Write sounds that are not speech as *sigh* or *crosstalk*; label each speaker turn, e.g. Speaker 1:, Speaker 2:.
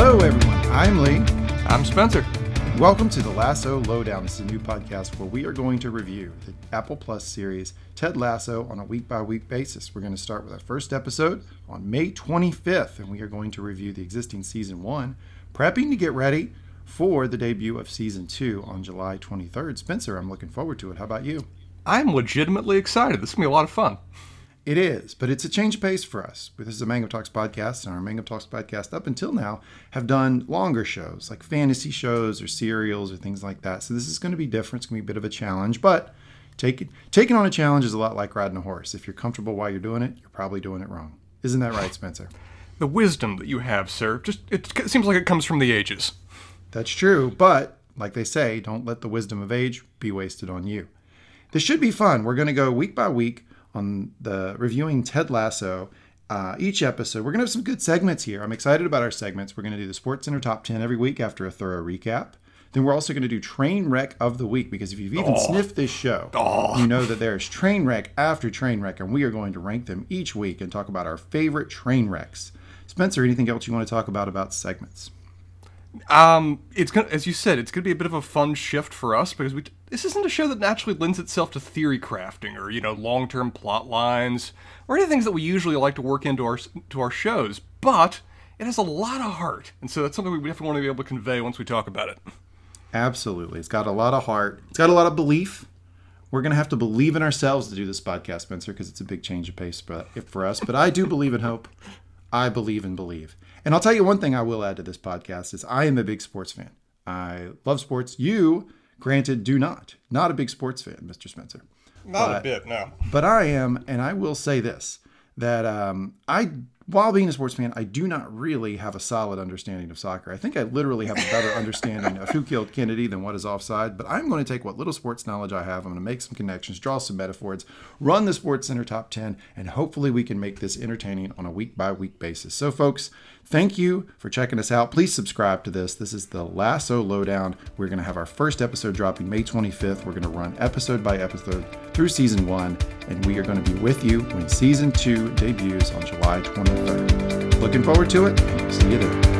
Speaker 1: Hello, everyone. I'm Lee.
Speaker 2: I'm Spencer.
Speaker 1: Welcome to the Lasso Lowdown. This is a new podcast where we are going to review the Apple Plus series Ted Lasso on a week by week basis. We're going to start with our first episode on May 25th, and we are going to review the existing season one, prepping to get ready for the debut of season two on July 23rd. Spencer, I'm looking forward to it. How about you?
Speaker 2: I'm legitimately excited. This is going to be a lot of fun.
Speaker 1: It is, but it's a change of pace for us. This is a Mangum Talks podcast, and our Mangum Talks podcast up until now have done longer shows like fantasy shows or serials or things like that. So this is going to be different. It's going to be a bit of a challenge, but taking taking on a challenge is a lot like riding a horse. If you're comfortable while you're doing it, you're probably doing it wrong. Isn't that right, Spencer?
Speaker 2: The wisdom that you have, sir, just it seems like it comes from the ages.
Speaker 1: That's true, but like they say, don't let the wisdom of age be wasted on you. This should be fun. We're going to go week by week on the reviewing Ted Lasso. Uh, each episode, we're going to have some good segments here. I'm excited about our segments. We're going to do the Sports Center Top 10 every week after a thorough recap. Then we're also going to do Train Wreck of the Week because if you've even oh. sniffed this show, oh. you know that there's train wreck after train wreck, and we are going to rank them each week and talk about our favorite train wrecks. Spencer, anything else you want to talk about about segments?
Speaker 2: Um, it's gonna, as you said, it's gonna be a bit of a fun shift for us because we this isn't a show that naturally lends itself to theory crafting or you know long term plot lines or any things that we usually like to work into our to our shows, but it has a lot of heart, and so that's something we definitely want to be able to convey once we talk about it.
Speaker 1: Absolutely, it's got a lot of heart. It's got a lot of belief. We're gonna have to believe in ourselves to do this podcast, Spencer, because it's a big change of pace for us. But I do believe in hope. I believe and believe. And I'll tell you one thing I will add to this podcast is I am a big sports fan. I love sports. You, granted, do not. Not a big sports fan, Mr. Spencer.
Speaker 2: Not but, a bit, no.
Speaker 1: But I am, and I will say this that um, I while being a sports fan, I do not really have a solid understanding of soccer. I think I literally have a better *laughs* understanding of who killed Kennedy than what is offside. But I'm going to take what little sports knowledge I have, I'm going to make some connections, draw some metaphors, run the Sports Center top 10, and hopefully we can make this entertaining on a week by week basis. So, folks, Thank you for checking us out. Please subscribe to this. This is the Lasso Lowdown. We're going to have our first episode dropping May 25th. We're going to run episode by episode through season one, and we are going to be with you when season two debuts on July 23rd. Looking forward to it. See you there.